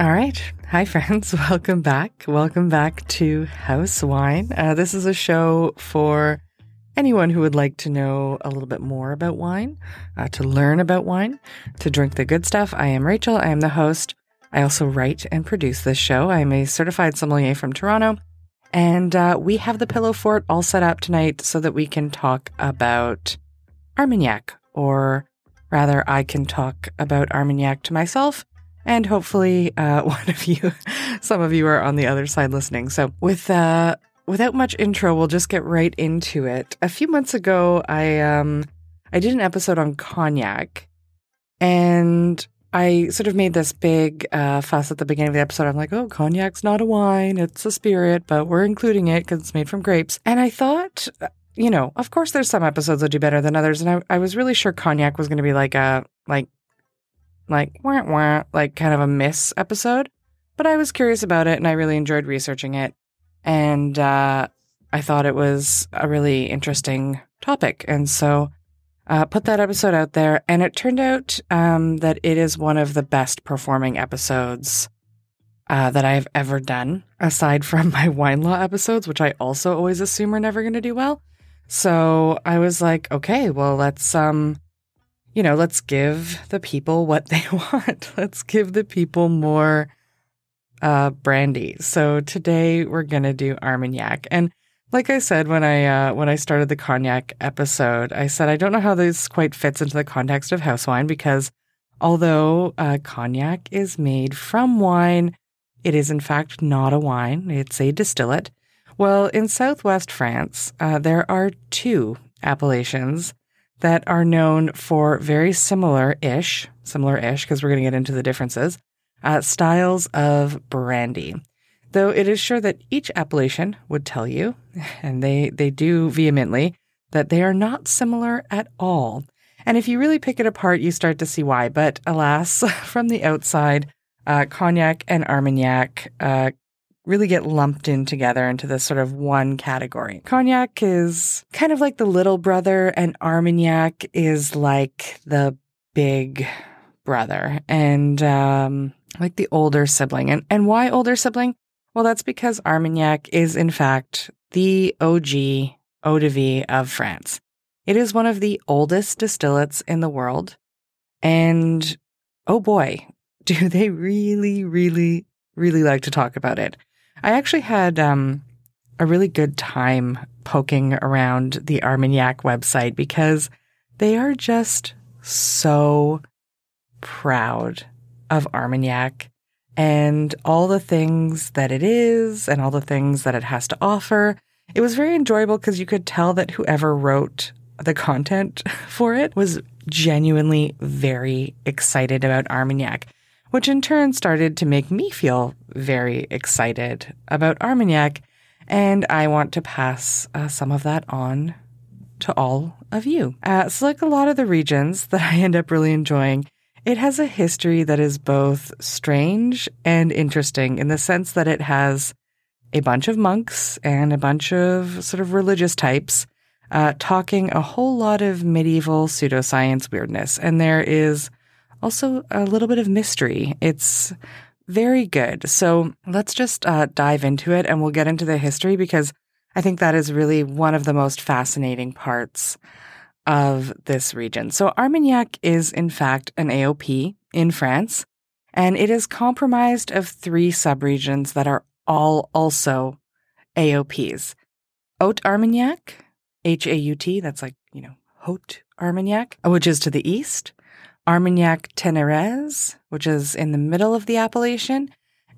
All right. Hi, friends. Welcome back. Welcome back to House Wine. Uh, this is a show for anyone who would like to know a little bit more about wine, uh, to learn about wine, to drink the good stuff. I am Rachel. I am the host. I also write and produce this show. I am a certified sommelier from Toronto. And uh, we have the pillow fort all set up tonight so that we can talk about Armagnac, or rather, I can talk about Armagnac to myself and hopefully uh, one of you, some of you are on the other side listening. So with uh, without much intro, we'll just get right into it. A few months ago, I um, I did an episode on cognac, and I sort of made this big uh, fuss at the beginning of the episode. I'm like, oh, cognac's not a wine; it's a spirit, but we're including it because it's made from grapes. And I thought. You know, of course, there's some episodes that do better than others, and I, I was really sure cognac was going to be like a like like wah wah, like kind of a miss episode. But I was curious about it and I really enjoyed researching it. And uh, I thought it was a really interesting topic. And so uh, put that episode out there. And it turned out um, that it is one of the best performing episodes uh, that I've ever done, aside from my wine law episodes, which I also always assume are never going to do well. So I was like, okay, well, let's um, you know, let's give the people what they want. let's give the people more uh, brandy. So today we're gonna do Armagnac, and like I said when I uh, when I started the cognac episode, I said I don't know how this quite fits into the context of house wine because although uh, cognac is made from wine, it is in fact not a wine; it's a distillate. Well, in southwest France, uh, there are two appellations that are known for very similar ish, similar ish, because we're going to get into the differences, uh, styles of brandy. Though it is sure that each appellation would tell you, and they, they do vehemently, that they are not similar at all. And if you really pick it apart, you start to see why. But alas, from the outside, uh, cognac and Armagnac uh, really get lumped in together into this sort of one category. Cognac is kind of like the little brother, and Armagnac is like the big brother and um, like the older sibling. And, and why older sibling? Well, that's because Armagnac is, in fact, the OG eau de vie of France. It is one of the oldest distillates in the world. And oh boy, do they really, really, really like to talk about it. I actually had um, a really good time poking around the Armagnac website because they are just so proud of Armagnac and all the things that it is and all the things that it has to offer. It was very enjoyable because you could tell that whoever wrote the content for it was genuinely very excited about Armagnac which in turn started to make me feel very excited about Armagnac. And I want to pass uh, some of that on to all of you. Uh, so, like a lot of the regions that I end up really enjoying, it has a history that is both strange and interesting in the sense that it has a bunch of monks and a bunch of sort of religious types uh, talking a whole lot of medieval pseudoscience weirdness. And there is also a little bit of mystery. It's very good. So let's just uh, dive into it and we'll get into the history because I think that is really one of the most fascinating parts of this region. So Armagnac is in fact an AOP in France, and it is comprised of three subregions that are all also AOPs. Haute Armagnac, H A U T, that's like, you know, Haute Armagnac, which is to the east. Armagnac Ténarèze, which is in the middle of the appellation,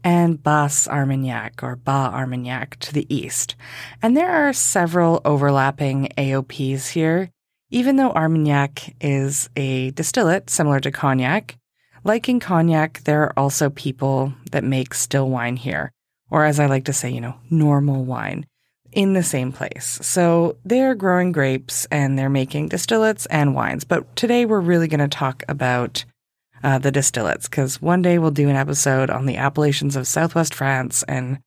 and Bas Armagnac or Bas Armagnac to the east. And there are several overlapping AOPs here. Even though Armagnac is a distillate similar to cognac, like in cognac, there are also people that make still wine here, or as I like to say, you know, normal wine in the same place. So they're growing grapes and they're making distillates and wines. But today we're really going to talk about uh, the distillates because one day we'll do an episode on the appellations of Southwest France. And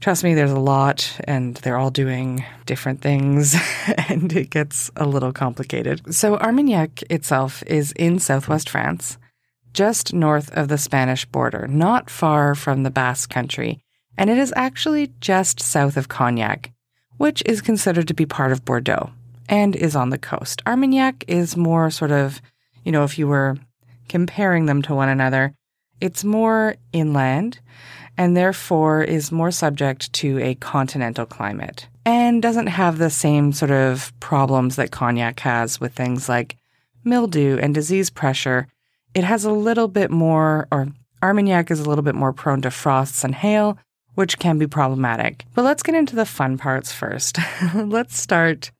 trust me, there's a lot and they're all doing different things and it gets a little complicated. So Armagnac itself is in Southwest France. just north of the Spanish border, not far from the Basque country, and it is actually just south of Cognac, which is considered to be part of Bordeaux and is on the coast. Armagnac is more sort of, you know, if you were comparing them to one another, it's more inland and therefore is more subject to a continental climate and doesn't have the same sort of problems that cognac has with things like mildew and disease pressure. It has a little bit more, or Armagnac is a little bit more prone to frosts and hail, which can be problematic. But let's get into the fun parts first. let's start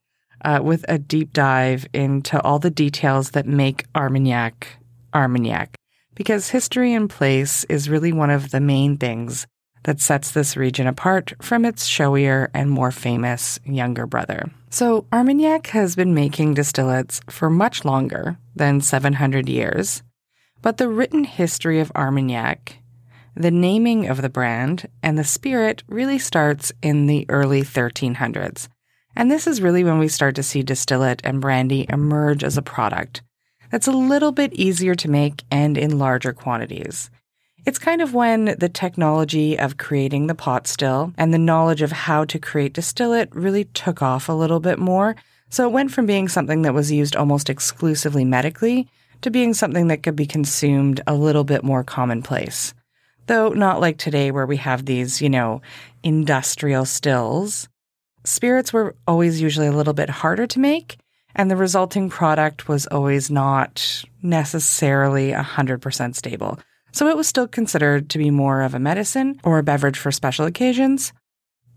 uh, with a deep dive into all the details that make Armagnac Armagnac, because history and place is really one of the main things that sets this region apart from its showier and more famous younger brother. So, Armagnac has been making distillates for much longer than 700 years, but the written history of Armagnac, the naming of the brand, and the spirit really starts in the early 1300s. And this is really when we start to see distillate and brandy emerge as a product that's a little bit easier to make and in larger quantities. It's kind of when the technology of creating the pot still and the knowledge of how to create distillate really took off a little bit more. So it went from being something that was used almost exclusively medically to being something that could be consumed a little bit more commonplace. Though not like today where we have these, you know, industrial stills. Spirits were always usually a little bit harder to make, and the resulting product was always not necessarily 100% stable. So it was still considered to be more of a medicine or a beverage for special occasions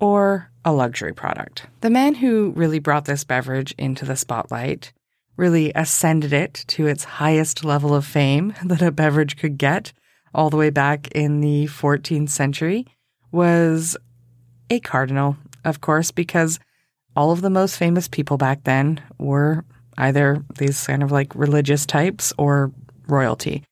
or a luxury product. The man who really brought this beverage into the spotlight, really ascended it to its highest level of fame that a beverage could get all the way back in the 14th century, was a cardinal, of course, because all of the most famous people back then were either these kind of like religious types or royalty.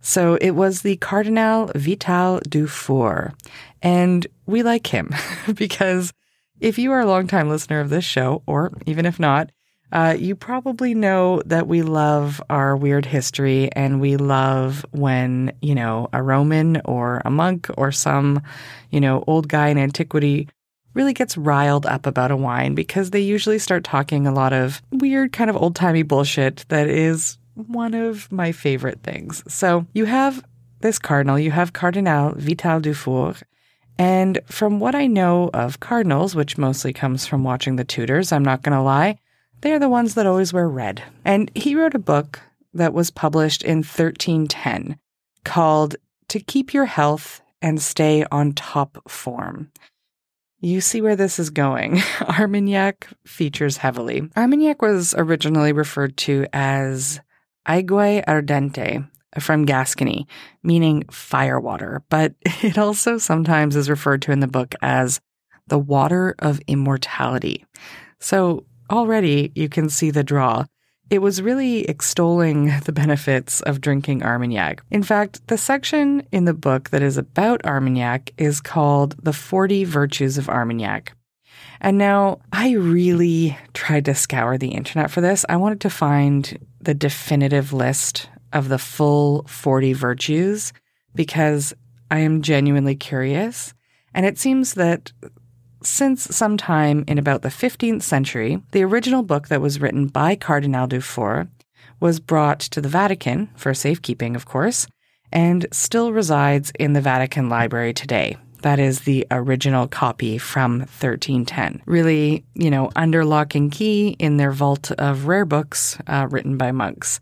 So it was the Cardinal Vital Dufour. And we like him because if you are a longtime listener of this show, or even if not, uh, you probably know that we love our weird history and we love when, you know, a Roman or a monk or some, you know, old guy in antiquity really gets riled up about a wine because they usually start talking a lot of weird, kind of old timey bullshit that is one of my favorite things. So you have this cardinal, you have Cardinal Vital Dufour. And from what I know of cardinals, which mostly comes from watching the Tudors, I'm not going to lie, they are the ones that always wear red. And he wrote a book that was published in 1310 called To Keep Your Health and Stay on Top Form. You see where this is going. Armagnac features heavily. Armagnac was originally referred to as Aigua ardente from Gascony, meaning firewater, but it also sometimes is referred to in the book as the water of immortality. So already you can see the draw. It was really extolling the benefits of drinking Armagnac. In fact, the section in the book that is about Armagnac is called The 40 Virtues of Armagnac. And now I really tried to scour the internet for this. I wanted to find the definitive list of the full 40 virtues because I am genuinely curious. And it seems that since sometime in about the 15th century, the original book that was written by Cardinal Dufour was brought to the Vatican for safekeeping, of course, and still resides in the Vatican Library today. That is the original copy from 1310. Really, you know, under lock and key in their vault of rare books uh, written by monks.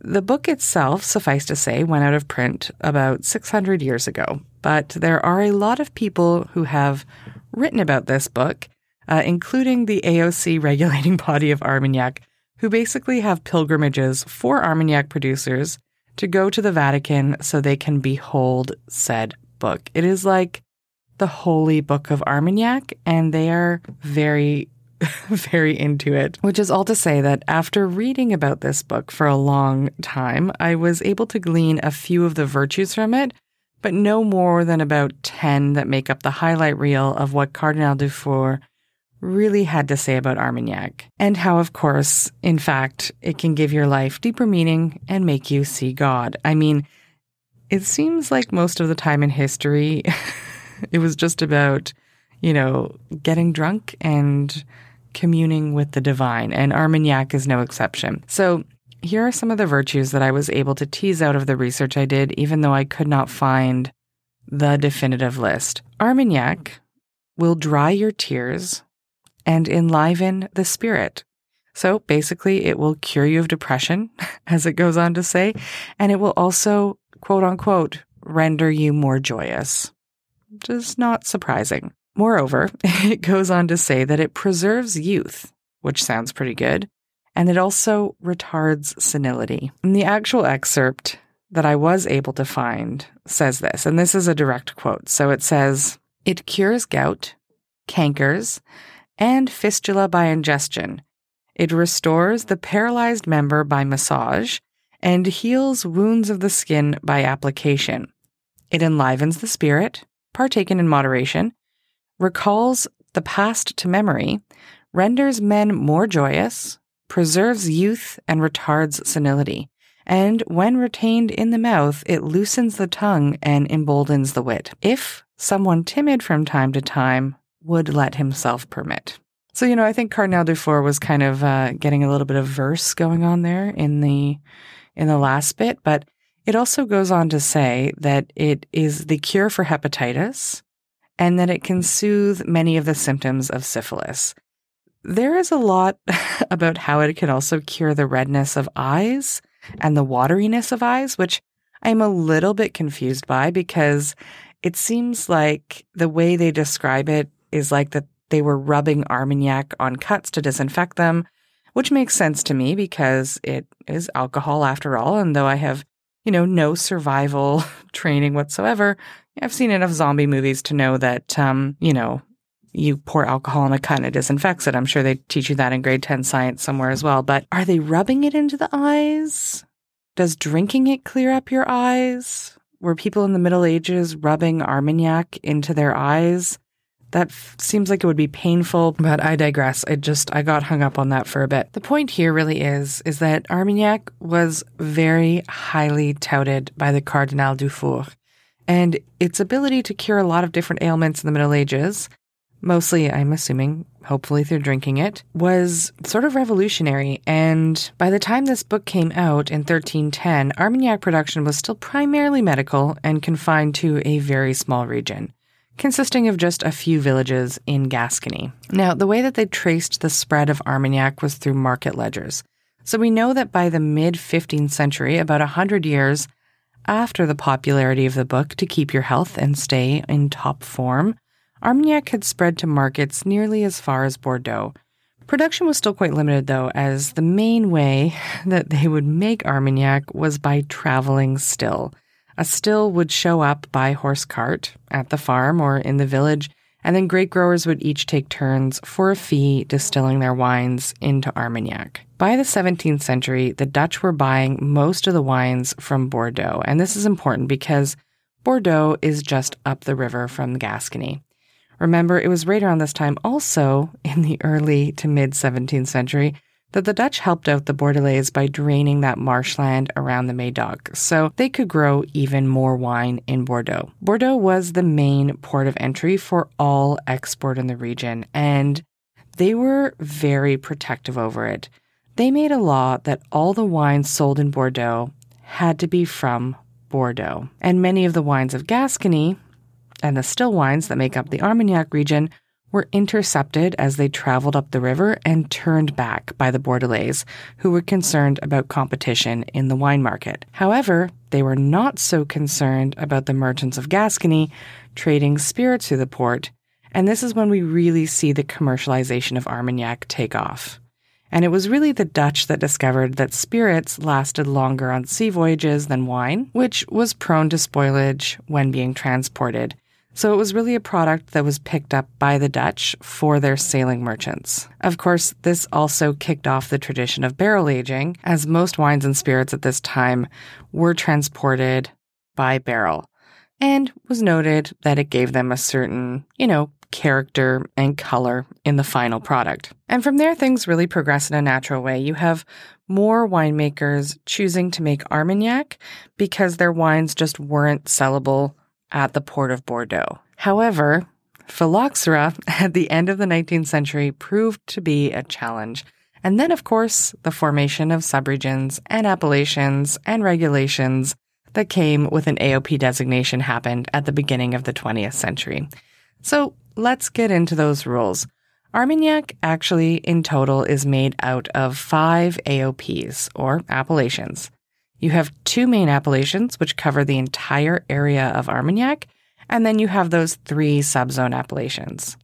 The book itself, suffice to say, went out of print about 600 years ago, but there are a lot of people who have written about this book, uh, including the AOC regulating body of Armagnac, who basically have pilgrimages for Armagnac producers to go to the Vatican so they can behold said book. It is like the Holy Book of Armagnac, and they are very, very into it. Which is all to say that after reading about this book for a long time, I was able to glean a few of the virtues from it, but no more than about 10 that make up the highlight reel of what Cardinal Dufour really had to say about Armagnac, and how, of course, in fact, it can give your life deeper meaning and make you see God. I mean, it seems like most of the time in history, it was just about, you know, getting drunk and communing with the divine, and Armagnac is no exception. So, here are some of the virtues that I was able to tease out of the research I did, even though I could not find the definitive list. Armagnac will dry your tears and enliven the spirit. So basically, it will cure you of depression, as it goes on to say, and it will also, quote unquote, render you more joyous, which is not surprising. Moreover, it goes on to say that it preserves youth, which sounds pretty good, and it also retards senility. And the actual excerpt that I was able to find says this, and this is a direct quote. So it says, It cures gout, cankers, and fistula by ingestion. It restores the paralyzed member by massage and heals wounds of the skin by application. It enlivens the spirit, partaken in moderation, recalls the past to memory, renders men more joyous, preserves youth, and retards senility. And when retained in the mouth, it loosens the tongue and emboldens the wit. If someone timid from time to time would let himself permit. So, you know, I think Cardinal Dufour was kind of uh, getting a little bit of verse going on there in the in the last bit, but it also goes on to say that it is the cure for hepatitis and that it can soothe many of the symptoms of syphilis. There is a lot about how it can also cure the redness of eyes and the wateriness of eyes, which I'm a little bit confused by because it seems like the way they describe it is like that they were rubbing Armagnac on cuts to disinfect them, which makes sense to me because it is alcohol after all. And though I have, you know, no survival training whatsoever, I've seen enough zombie movies to know that, um, you know, you pour alcohol on a cut and it disinfects it. I'm sure they teach you that in grade 10 science somewhere as well. But are they rubbing it into the eyes? Does drinking it clear up your eyes? Were people in the Middle Ages rubbing Armagnac into their eyes? That f- seems like it would be painful, but I digress. I just I got hung up on that for a bit. The point here really is is that Armagnac was very highly touted by the Cardinal Dufour, and its ability to cure a lot of different ailments in the Middle Ages mostly, I'm assuming, hopefully through drinking it, was sort of revolutionary. And by the time this book came out in 1310, Armagnac production was still primarily medical and confined to a very small region, consisting of just a few villages in Gascony. Now, the way that they traced the spread of Armagnac was through market ledgers. So we know that by the mid 15th century, about 100 years after the popularity of the book to keep your health and stay in top form, Armagnac had spread to markets nearly as far as Bordeaux. Production was still quite limited, though, as the main way that they would make Armagnac was by traveling still. A still would show up by horse cart at the farm or in the village, and then grape growers would each take turns for a fee distilling their wines into Armagnac. By the 17th century, the Dutch were buying most of the wines from Bordeaux, and this is important because Bordeaux is just up the river from Gascony. Remember, it was right around this time, also in the early to mid 17th century, that the Dutch helped out the Bordelais by draining that marshland around the Medoc so they could grow even more wine in Bordeaux. Bordeaux was the main port of entry for all export in the region, and they were very protective over it. They made a law that all the wines sold in Bordeaux had to be from Bordeaux. And many of the wines of Gascony, and the still wines that make up the Armagnac region were intercepted as they traveled up the river and turned back by the Bordelais, who were concerned about competition in the wine market. However, they were not so concerned about the merchants of Gascony trading spirits through the port, and this is when we really see the commercialization of Armagnac take off. And it was really the Dutch that discovered that spirits lasted longer on sea voyages than wine, which was prone to spoilage when being transported so it was really a product that was picked up by the Dutch for their sailing merchants. Of course, this also kicked off the tradition of barrel aging, as most wines and spirits at this time were transported by barrel. And was noted that it gave them a certain, you know, character and color in the final product. And from there, things really progress in a natural way. You have more winemakers choosing to make Armagnac because their wines just weren't sellable at the port of Bordeaux. However, phylloxera at the end of the 19th century proved to be a challenge. And then, of course, the formation of subregions and appellations and regulations that came with an AOP designation happened at the beginning of the 20th century. So let's get into those rules. Armagnac actually in total is made out of five AOPs or appellations. You have two main appellations, which cover the entire area of Armagnac, and then you have those three subzone appellations.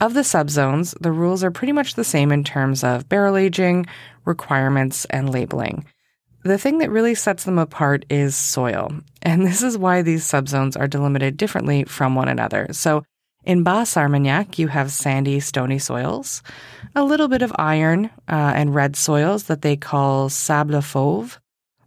Of the subzones, the rules are pretty much the same in terms of barrel aging, requirements, and labeling. The thing that really sets them apart is soil, and this is why these subzones are delimited differently from one another. So, in Basse Armagnac, you have sandy, stony soils, a little bit of iron uh, and red soils that they call sable fauve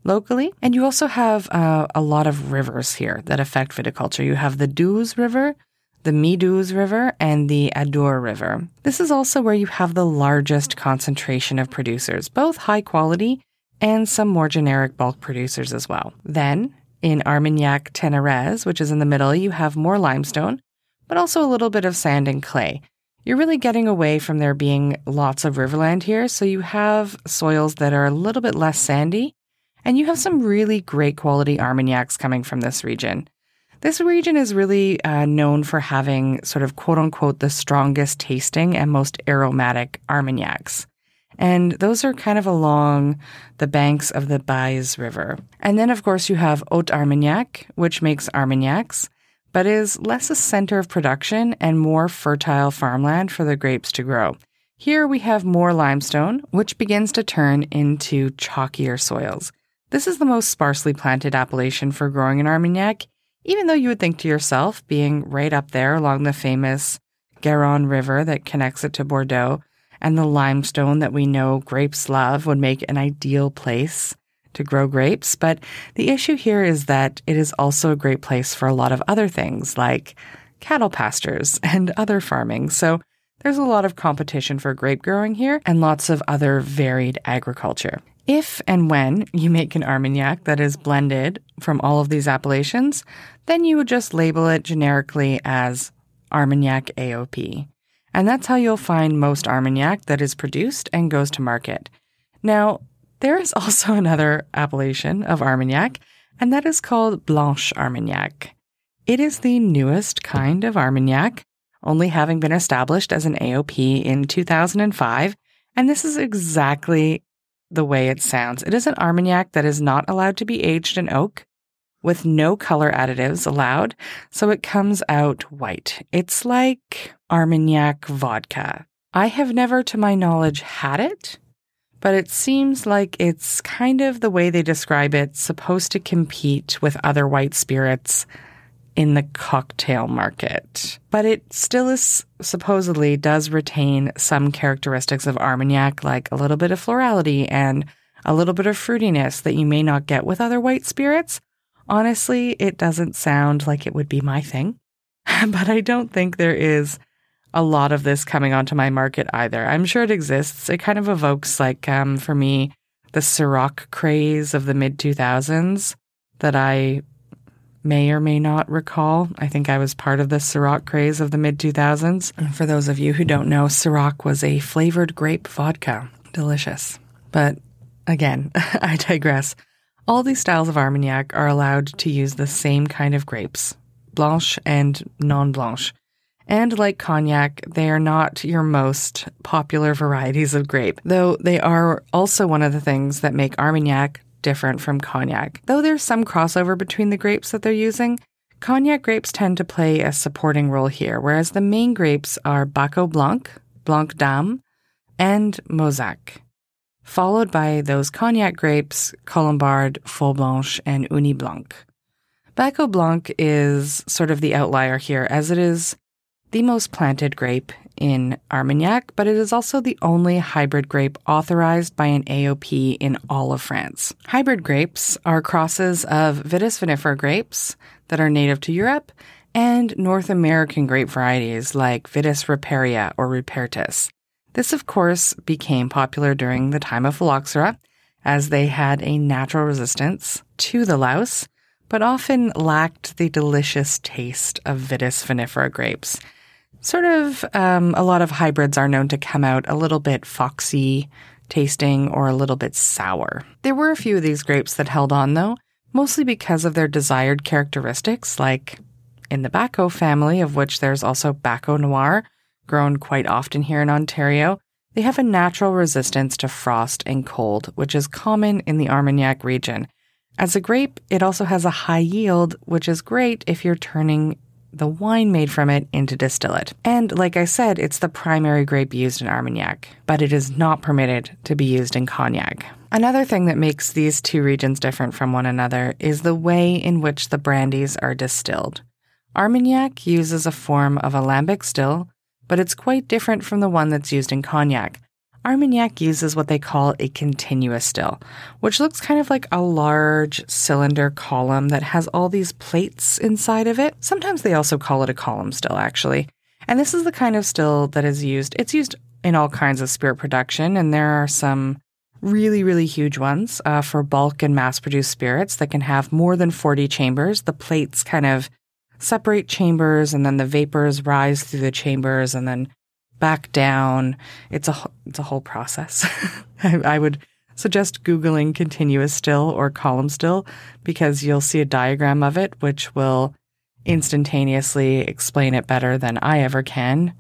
locally. And you also have uh, a lot of rivers here that affect viticulture. You have the Douze River, the Midouze River, and the Adour River. This is also where you have the largest concentration of producers, both high quality and some more generic bulk producers as well. Then, in Armagnac Ténarèze, which is in the middle, you have more limestone, but also a little bit of sand and clay. You're really getting away from there being lots of riverland here, so you have soils that are a little bit less sandy, and you have some really great quality Armagnacs coming from this region. This region is really uh, known for having sort of quote unquote the strongest tasting and most aromatic Armagnacs. And those are kind of along the banks of the Baise River. And then, of course, you have Haute Armagnac, which makes Armagnacs, but is less a center of production and more fertile farmland for the grapes to grow. Here we have more limestone, which begins to turn into chalkier soils. This is the most sparsely planted appellation for growing in Armagnac, even though you would think to yourself, being right up there along the famous Garonne River that connects it to Bordeaux, and the limestone that we know grapes love would make an ideal place to grow grapes. But the issue here is that it is also a great place for a lot of other things like cattle pastures and other farming. So there's a lot of competition for grape growing here and lots of other varied agriculture. If and when you make an Armagnac that is blended from all of these appellations, then you would just label it generically as Armagnac AOP. And that's how you'll find most Armagnac that is produced and goes to market. Now, there is also another appellation of Armagnac, and that is called Blanche Armagnac. It is the newest kind of Armagnac, only having been established as an AOP in 2005, and this is exactly the way it sounds. It is an Armagnac that is not allowed to be aged in oak, with no color additives allowed, so it comes out white. It's like Armagnac vodka. I have never, to my knowledge, had it, but it seems like it's kind of the way they describe it, supposed to compete with other white spirits in the cocktail market. But it still is supposedly does retain some characteristics of Armagnac, like a little bit of florality and a little bit of fruitiness that you may not get with other white spirits. Honestly, it doesn't sound like it would be my thing, but I don't think there is a lot of this coming onto my market either. I'm sure it exists. It kind of evokes, like, um, for me, the Ciroc craze of the mid 2000s that I may or may not recall. I think I was part of the Ciroc craze of the mid 2000s. And for those of you who don't know, Ciroc was a flavored grape vodka. Delicious. But again, I digress. All these styles of Armagnac are allowed to use the same kind of grapes, blanche and non blanche. And like cognac, they are not your most popular varieties of grape, though they are also one of the things that make Armagnac different from cognac. Though there's some crossover between the grapes that they're using, cognac grapes tend to play a supporting role here, whereas the main grapes are Baco Blanc, Blanc d'Âme, and Mauzac, followed by those cognac grapes, Colombard, Folle Blanche, and Ugni Blanc. Baco Blanc is sort of the outlier here, as it is the most planted grape in Armagnac, but it is also the only hybrid grape authorized by an AOP in all of France. Hybrid grapes are crosses of Vitis vinifera grapes that are native to Europe and North American grape varieties like Vitis riparia or rupestris. This, of course, became popular during the time of phylloxera, as they had a natural resistance to the louse, but often lacked the delicious taste of Vitis vinifera grapes. Sort of, um, a lot of hybrids are known to come out a little bit foxy tasting or a little bit sour. There were a few of these grapes that held on, though, mostly because of their desired characteristics, like in the Baco family, of which there's also Baco Noir, grown quite often here in Ontario. They have a natural resistance to frost and cold, which is common in the Armagnac region. As a grape, it also has a high yield, which is great if you're turning the wine made from it into distillate. And like I said, it's the primary grape used in Armagnac, but it is not permitted to be used in Cognac. Another thing that makes these two regions different from one another is the way in which the brandies are distilled. Armagnac uses a form of alembic still, but it's quite different from the one that's used in Cognac. Armagnac uses what they call a continuous still, which looks kind of like a large cylinder column that has all these plates inside of it. Sometimes they also call it a column still, actually. And this is the kind of still that is used, it's used in all kinds of spirit production, and there are some really, really huge ones uh, for bulk and mass produced spirits that can have more than 40 chambers. The plates kind of separate chambers, and then the vapors rise through the chambers and then back down. It's a it's a whole process. I, I would suggest googling continuous still or column still because you'll see a diagram of it, which will instantaneously explain it better than I ever can.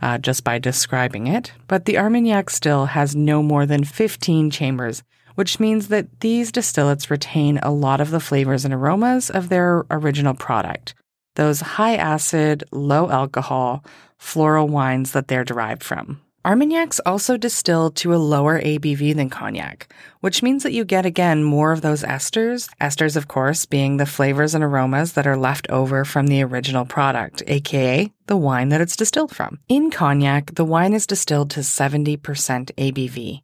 Uh, just by describing it. But the Armagnac still has no more than 15 chambers, which means that these distillates retain a lot of the flavors and aromas of their original product those high acid, low alcohol, floral wines that they're derived from. Armagnacs also distill to a lower ABV than cognac, which means that you get again more of those esters. Esters, of course, being the flavors and aromas that are left over from the original product, aka the wine that it's distilled from. In cognac, the wine is distilled to 70% ABV.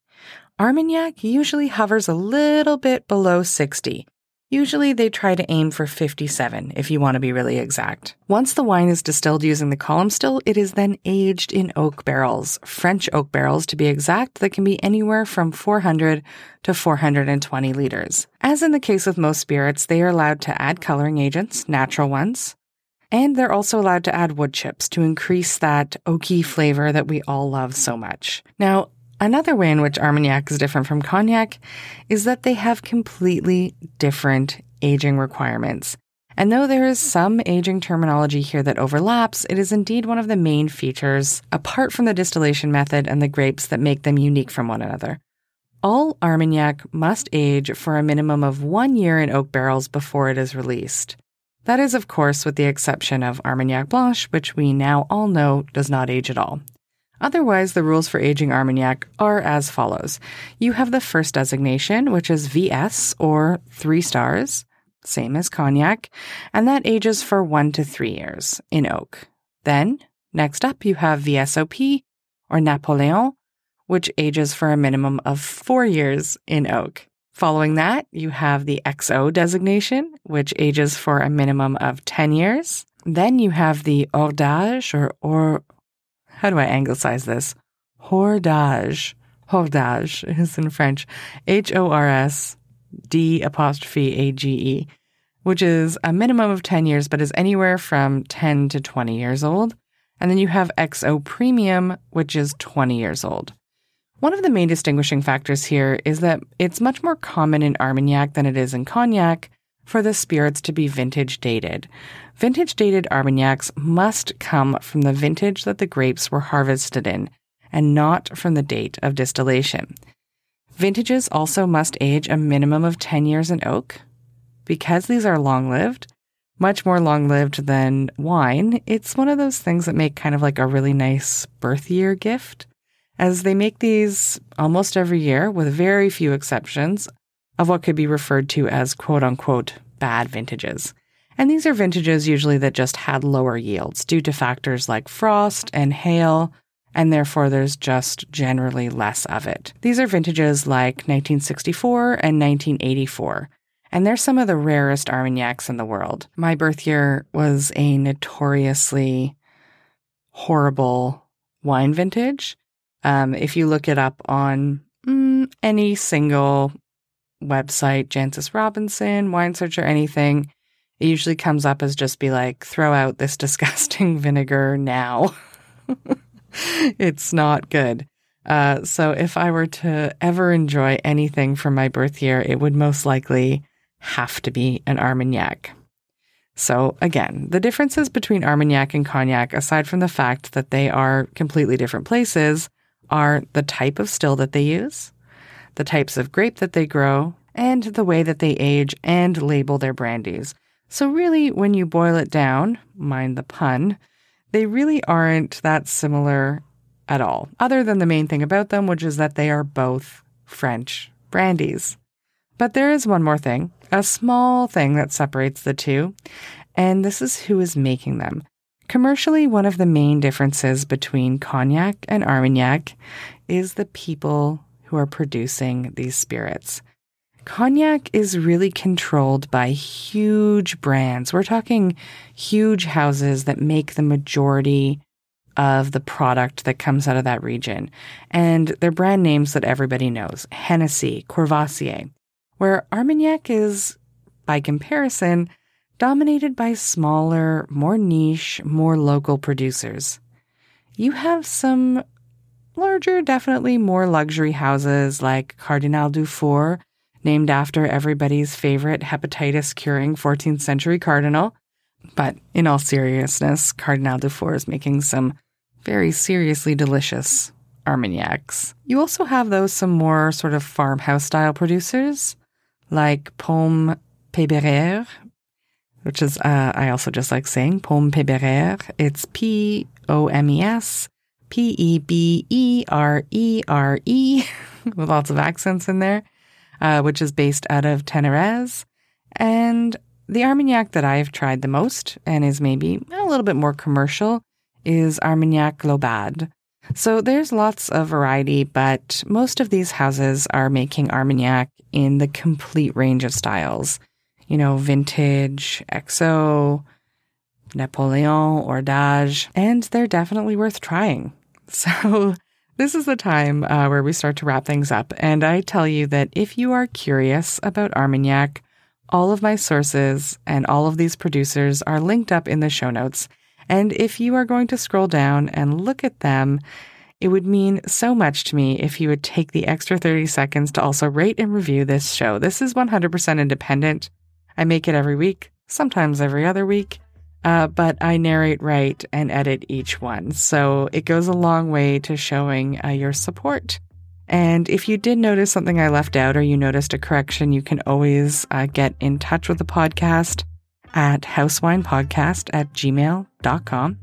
Armagnac usually hovers a little bit below 60, Usually they try to aim for 57 if you want to be really exact. Once the wine is distilled using the column still, it is then aged in oak barrels, French oak barrels to be exact, that can be anywhere from 400 to 420 liters. As in the case with most spirits, they are allowed to add coloring agents, natural ones, and they're also allowed to add wood chips to increase that oaky flavor that we all love so much. Now, Another way in which Armagnac is different from Cognac is that they have completely different aging requirements. And though there is some aging terminology here that overlaps, it is indeed one of the main features, apart from the distillation method and the grapes that make them unique from one another. All Armagnac must age for a minimum of one year in oak barrels before it is released. That is, of course, with the exception of Armagnac Blanche, which we now all know does not age at all. Otherwise, the rules for aging Armagnac are as follows. You have the first designation, which is VS or three stars, same as Cognac, and that ages for one to three years in oak. Then, next up, you have VSOP or Napoleon, which ages for a minimum of four years in oak. Following that, you have the XO designation, which ages for a minimum of 10 years. Then you have the hors d'âge or, or how do I anglicize this? Hordage. Hordage is in French. H O R S D apostrophe A G E, which is a minimum of 10 years, but is anywhere from 10 to 20 years old. And then you have XO Premium, which is 20 years old. One of the main distinguishing factors here is that it's much more common in Armagnac than it is in Cognac for the spirits to be vintage dated. Vintage dated Armagnacs must come from the vintage that the grapes were harvested in, and not from the date of distillation. Vintages also must age a minimum of 10 years in oak. Because these are long lived, much more long lived than wine, it's one of those things that make kind of like a really nice birth year gift, as they make these almost every year, with very few exceptions, of what could be referred to as quote unquote bad vintages. And these are vintages usually that just had lower yields due to factors like frost and hail, and therefore there's just generally less of it. These are vintages like 1964 and 1984. And they're some of the rarest Armagnacs in the world. My birth year was a notoriously horrible wine vintage. Um, if you look it up on mm, any single website, Jancis Robinson, Wine Search, or anything, it usually comes up as just be like, throw out this disgusting vinegar now. it's not good. Uh, so if I were to ever enjoy anything from my birth year, it would most likely have to be an Armagnac. So again, the differences between Armagnac and Cognac, aside from the fact that they are completely different places, are the type of still that they use, the types of grape that they grow, and the way that they age and label their brandies. So really, when you boil it down, mind the pun, they really aren't that similar at all, other than the main thing about them, which is that they are both French brandies. But there is one more thing, a small thing that separates the two, and this is who is making them. Commercially, one of the main differences between cognac and Armagnac is the people who are producing these spirits. Cognac is really controlled by huge brands. We're talking huge houses that make the majority of the product that comes out of that region. And they're brand names that everybody knows Hennessy, Courvoisier, where Armagnac is, by comparison, dominated by smaller, more niche, more local producers. You have some larger, definitely more luxury houses like Cardinal Dufour named after everybody's favorite hepatitis curing 14th century cardinal. But in all seriousness, Cardinal Dufour is making some very seriously delicious Armagnacs. You also have those some more sort of farmhouse style producers like Paume Pébéraire, which is, uh, I also just like saying Pomès-Pébérère. It's P O M E S P E B E R E R E with lots of accents in there uh, which is based out of Ténarèze. And the Armagnac that I've tried the most and is maybe a little bit more commercial is Armagnac Laubade. So there's lots of variety, but most of these houses are making Armagnac in the complete range of styles. You know, vintage, XO, Napoleon, Hordage, and they're definitely worth trying. So this is the time uh, where we start to wrap things up, and I tell you that if you are curious about Armagnac, all of my sources and all of these producers are linked up in the show notes. And if you are going to scroll down and look at them, it would mean so much to me if you would take the extra 30 seconds to also rate and review this show. This is 100% independent. I make it every week, sometimes every other week uh, but I narrate, write, and edit each one. So it goes a long way to showing uh, your support. And if you did notice something I left out or you noticed a correction, you can always uh, get in touch with the podcast at housewinepodcast at gmail.com.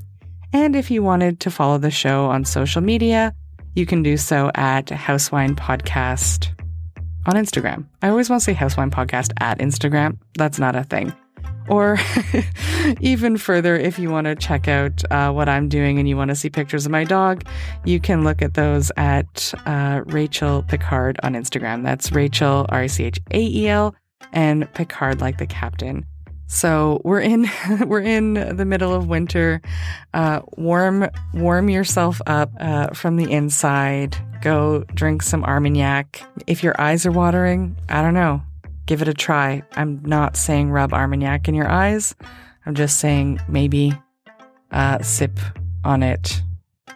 And if you wanted to follow the show on social media, you can do so at Housewine Podcast on Instagram. I always want to say Housewine Podcast at Instagram. That's not a thing. Or even further, if you want to check out uh, what I'm doing and you want to see pictures of my dog, you can look at those at uh, Rachel Picard on Instagram. That's Rachel, R I C H A E L, and Picard like the captain. So we're in we're in the middle of winter. Uh, warm warm yourself up uh, from the inside. Go drink some Armagnac. If your eyes are watering, I don't know give it a try. I'm not saying rub Armagnac in your eyes. I'm just saying maybe uh, sip on it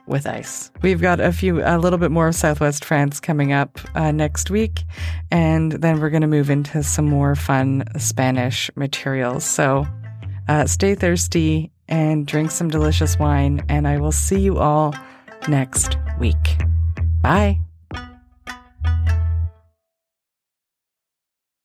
with ice. We've got a few, a little bit more of Southwest France coming up uh, next week, and then we're going to move into some more fun Spanish materials. So uh, stay thirsty and drink some delicious wine, and I will see you all next week. Bye.